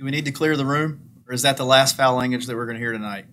Do we need to clear the room, or is that the last foul language that we're going to hear tonight?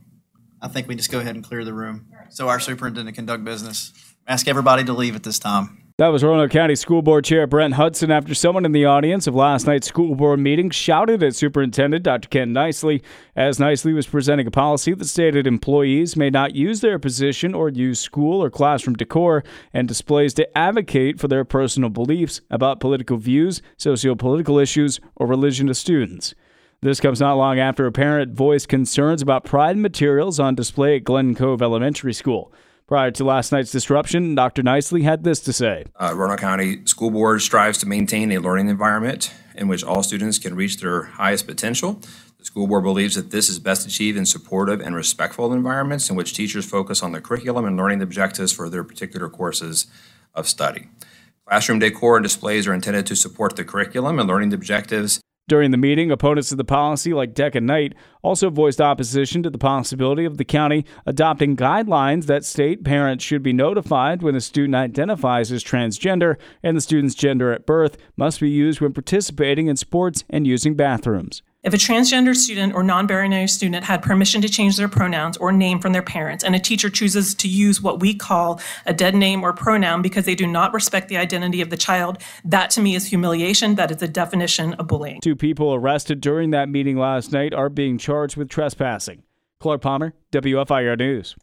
I think we just go ahead and clear the room so our superintendent can conduct business. Ask everybody to leave at this time. That was Roanoke County School Board Chair Brent Hudson after someone in the audience of last night's school board meeting shouted at Superintendent Dr. Ken Nicely as Nicely was presenting a policy that stated employees may not use their position or use school or classroom decor and displays to advocate for their personal beliefs about political views, socio-political issues, or religion to students. This comes not long after a parent voiced concerns about pride materials on display at Glen Cove Elementary School. Prior to last night's disruption, Dr. Nicely had this to say. Uh, Roanoke County School Board strives to maintain a learning environment in which all students can reach their highest potential. The school board believes that this is best achieved in supportive and respectful environments in which teachers focus on the curriculum and learning objectives for their particular courses of study. Classroom decor and displays are intended to support the curriculum and learning objectives during the meeting, opponents of the policy, like Deck and Knight, also voiced opposition to the possibility of the county adopting guidelines that state parents should be notified when a student identifies as transgender and the student's gender at birth must be used when participating in sports and using bathrooms. If a transgender student or non binary student had permission to change their pronouns or name from their parents, and a teacher chooses to use what we call a dead name or pronoun because they do not respect the identity of the child, that to me is humiliation. That is the definition of bullying. Two people arrested during that meeting last night are being charged with trespassing. Clark Palmer, WFIR News.